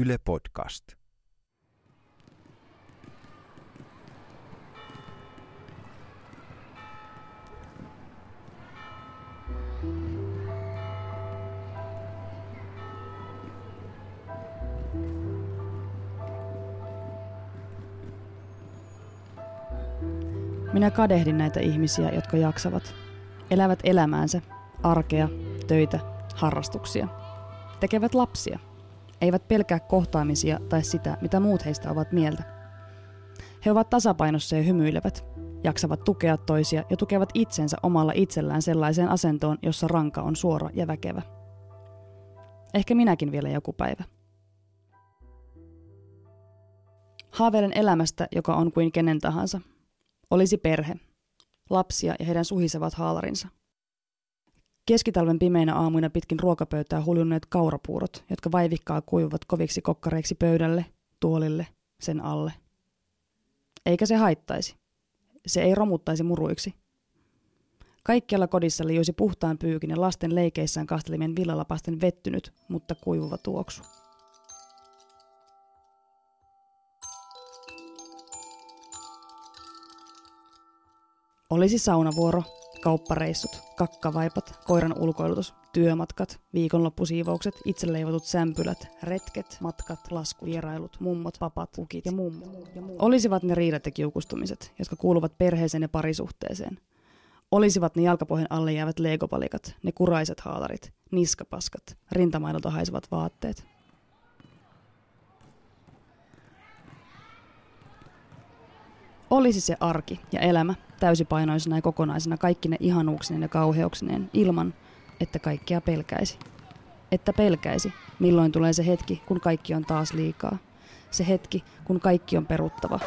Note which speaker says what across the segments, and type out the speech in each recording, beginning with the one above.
Speaker 1: Yle Podcast.
Speaker 2: Minä kadehdin näitä ihmisiä, jotka jaksavat. Elävät elämäänsä, arkea, töitä, harrastuksia. Tekevät lapsia. Eivät pelkää kohtaamisia tai sitä, mitä muut heistä ovat mieltä. He ovat tasapainossa ja hymyilevät. Jaksavat tukea toisia ja tukevat itsensä omalla itsellään sellaiseen asentoon, jossa ranka on suora ja väkevä. Ehkä minäkin vielä joku päivä. Haaveilen elämästä, joka on kuin kenen tahansa. Olisi perhe, lapsia ja heidän suhisevat haalarinsa. Keskitalven pimeinä aamuina pitkin ruokapöytää huljunneet kaurapuurot, jotka vaivikkaa kuivuvat koviksi kokkareiksi pöydälle, tuolille, sen alle. Eikä se haittaisi. Se ei romuttaisi muruiksi. Kaikkialla kodissa liuisi puhtaan pyykin ja lasten leikeissään kastelimien villalapasten vettynyt, mutta kuivuva tuoksu. Olisi saunavuoro, kauppareissut, kakkavaipat, koiran ulkoilutus, työmatkat, viikonloppusiivoukset, itseleivotut sämpylät, retket, matkat, laskuvierailut, mummot, papat, ukit ja mummo. Olisivat ne riidat ja kiukustumiset, jotka kuuluvat perheeseen ja parisuhteeseen. Olisivat ne jalkapohjan alle jäävät legopalikat, ne kuraiset haalarit, niskapaskat, rintamaidolta haisevat vaatteet. Olisi se arki ja elämä täysipainoisena ja kokonaisena kaikki ne ihanuuksineen ja kauheuksineen ilman, että kaikkea pelkäisi. Että pelkäisi, milloin tulee se hetki, kun kaikki on taas liikaa. Se hetki, kun kaikki on peruttava.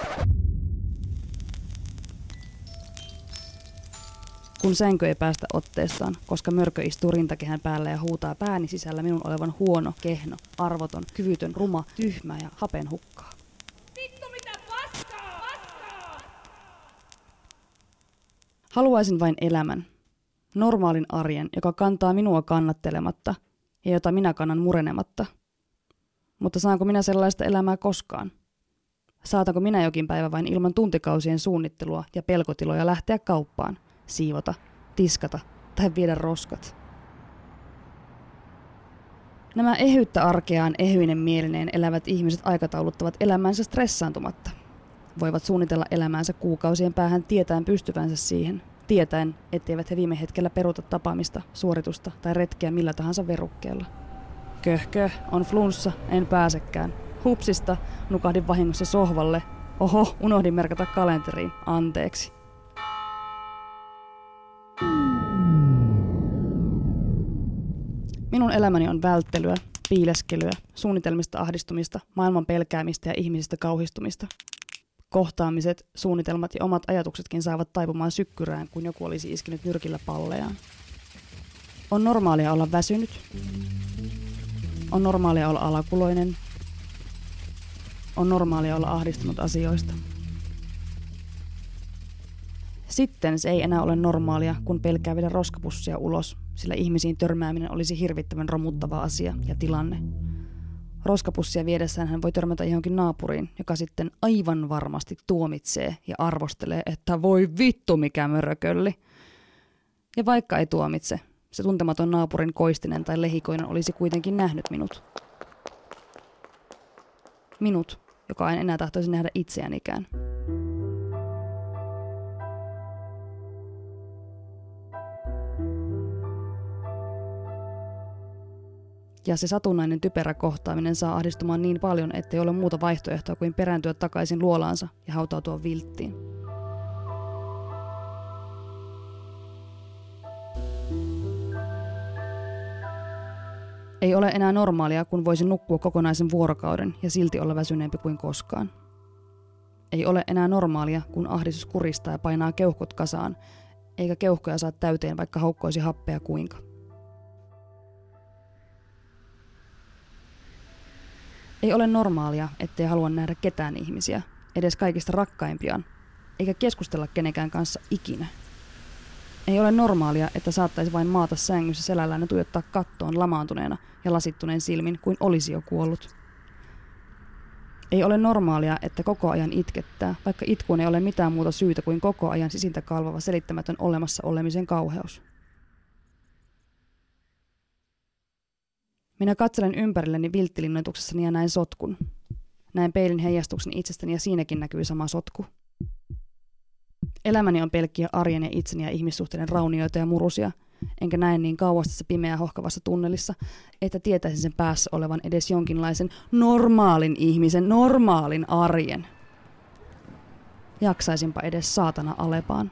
Speaker 2: Kun sänky ei päästä otteestaan, koska mörkö istuu rintakehän päällä ja huutaa pääni sisällä minun olevan huono, kehno, arvoton, kyvytön, ruma, tyhmä ja hapen hukkaa. Haluaisin vain elämän. Normaalin arjen, joka kantaa minua kannattelematta ja jota minä kannan murenematta. Mutta saanko minä sellaista elämää koskaan? Saatanko minä jokin päivä vain ilman tuntikausien suunnittelua ja pelkotiloja lähteä kauppaan, siivota, tiskata tai viedä roskat? Nämä ehyyttä arkeaan ehyinen mielineen elävät ihmiset aikatauluttavat elämänsä stressaantumatta voivat suunnitella elämäänsä kuukausien päähän tietäen pystyvänsä siihen, tietäen, etteivät he viime hetkellä peruta tapaamista, suoritusta tai retkeä millä tahansa verukkeella. Köhkö, on flunssa, en pääsekään. Hupsista, nukahdin vahingossa sohvalle. Oho, unohdin merkata kalenteriin, anteeksi. Minun elämäni on välttelyä, piileskelyä, suunnitelmista ahdistumista, maailman pelkäämistä ja ihmisistä kauhistumista – kohtaamiset, suunnitelmat ja omat ajatuksetkin saavat taipumaan sykkyrään, kun joku olisi iskenyt nyrkillä pallejaan. On normaalia olla väsynyt. On normaalia olla alakuloinen. On normaalia olla ahdistunut asioista. Sitten se ei enää ole normaalia, kun pelkää viedä roskapussia ulos, sillä ihmisiin törmääminen olisi hirvittävän romuttava asia ja tilanne. Roskapussia viedessään hän voi törmätä johonkin naapuriin, joka sitten aivan varmasti tuomitsee ja arvostelee, että voi vittu mikä mörökölli. Ja vaikka ei tuomitse, se tuntematon naapurin koistinen tai lehikoinen olisi kuitenkin nähnyt minut. Minut, joka en enää tahtoisi nähdä itseänikään. Ja se satunnainen typerä kohtaaminen saa ahdistumaan niin paljon, ettei ole muuta vaihtoehtoa kuin perääntyä takaisin luolaansa ja hautautua vilttiin. Ei ole enää normaalia, kun voisin nukkua kokonaisen vuorokauden ja silti olla väsyneempi kuin koskaan. Ei ole enää normaalia, kun ahdistus kuristaa ja painaa keuhkot kasaan, eikä keuhkoja saa täyteen, vaikka haukkoisi happea kuinka. Ei ole normaalia, ettei halua nähdä ketään ihmisiä, edes kaikista rakkaimpiaan, eikä keskustella kenenkään kanssa ikinä. Ei ole normaalia, että saattaisi vain maata sängyssä selällään ja tuijottaa kattoon lamaantuneena ja lasittuneen silmin kuin olisi jo kuollut. Ei ole normaalia, että koko ajan itkettää, vaikka itkuun ei ole mitään muuta syytä kuin koko ajan sisintä kalvava selittämätön olemassa olemisen kauheus. Minä katselen ympärilleni vilttilinnoituksessani ja näin sotkun. Näin peilin heijastuksen itsestäni ja siinäkin näkyy sama sotku. Elämäni on pelkkiä arjen ja itseni ja ihmissuhteiden raunioita ja murusia, enkä näe niin kauas tässä pimeä hohkavassa tunnelissa, että tietäisin sen päässä olevan edes jonkinlaisen normaalin ihmisen, normaalin arjen. Jaksaisinpa edes saatana Alepaan.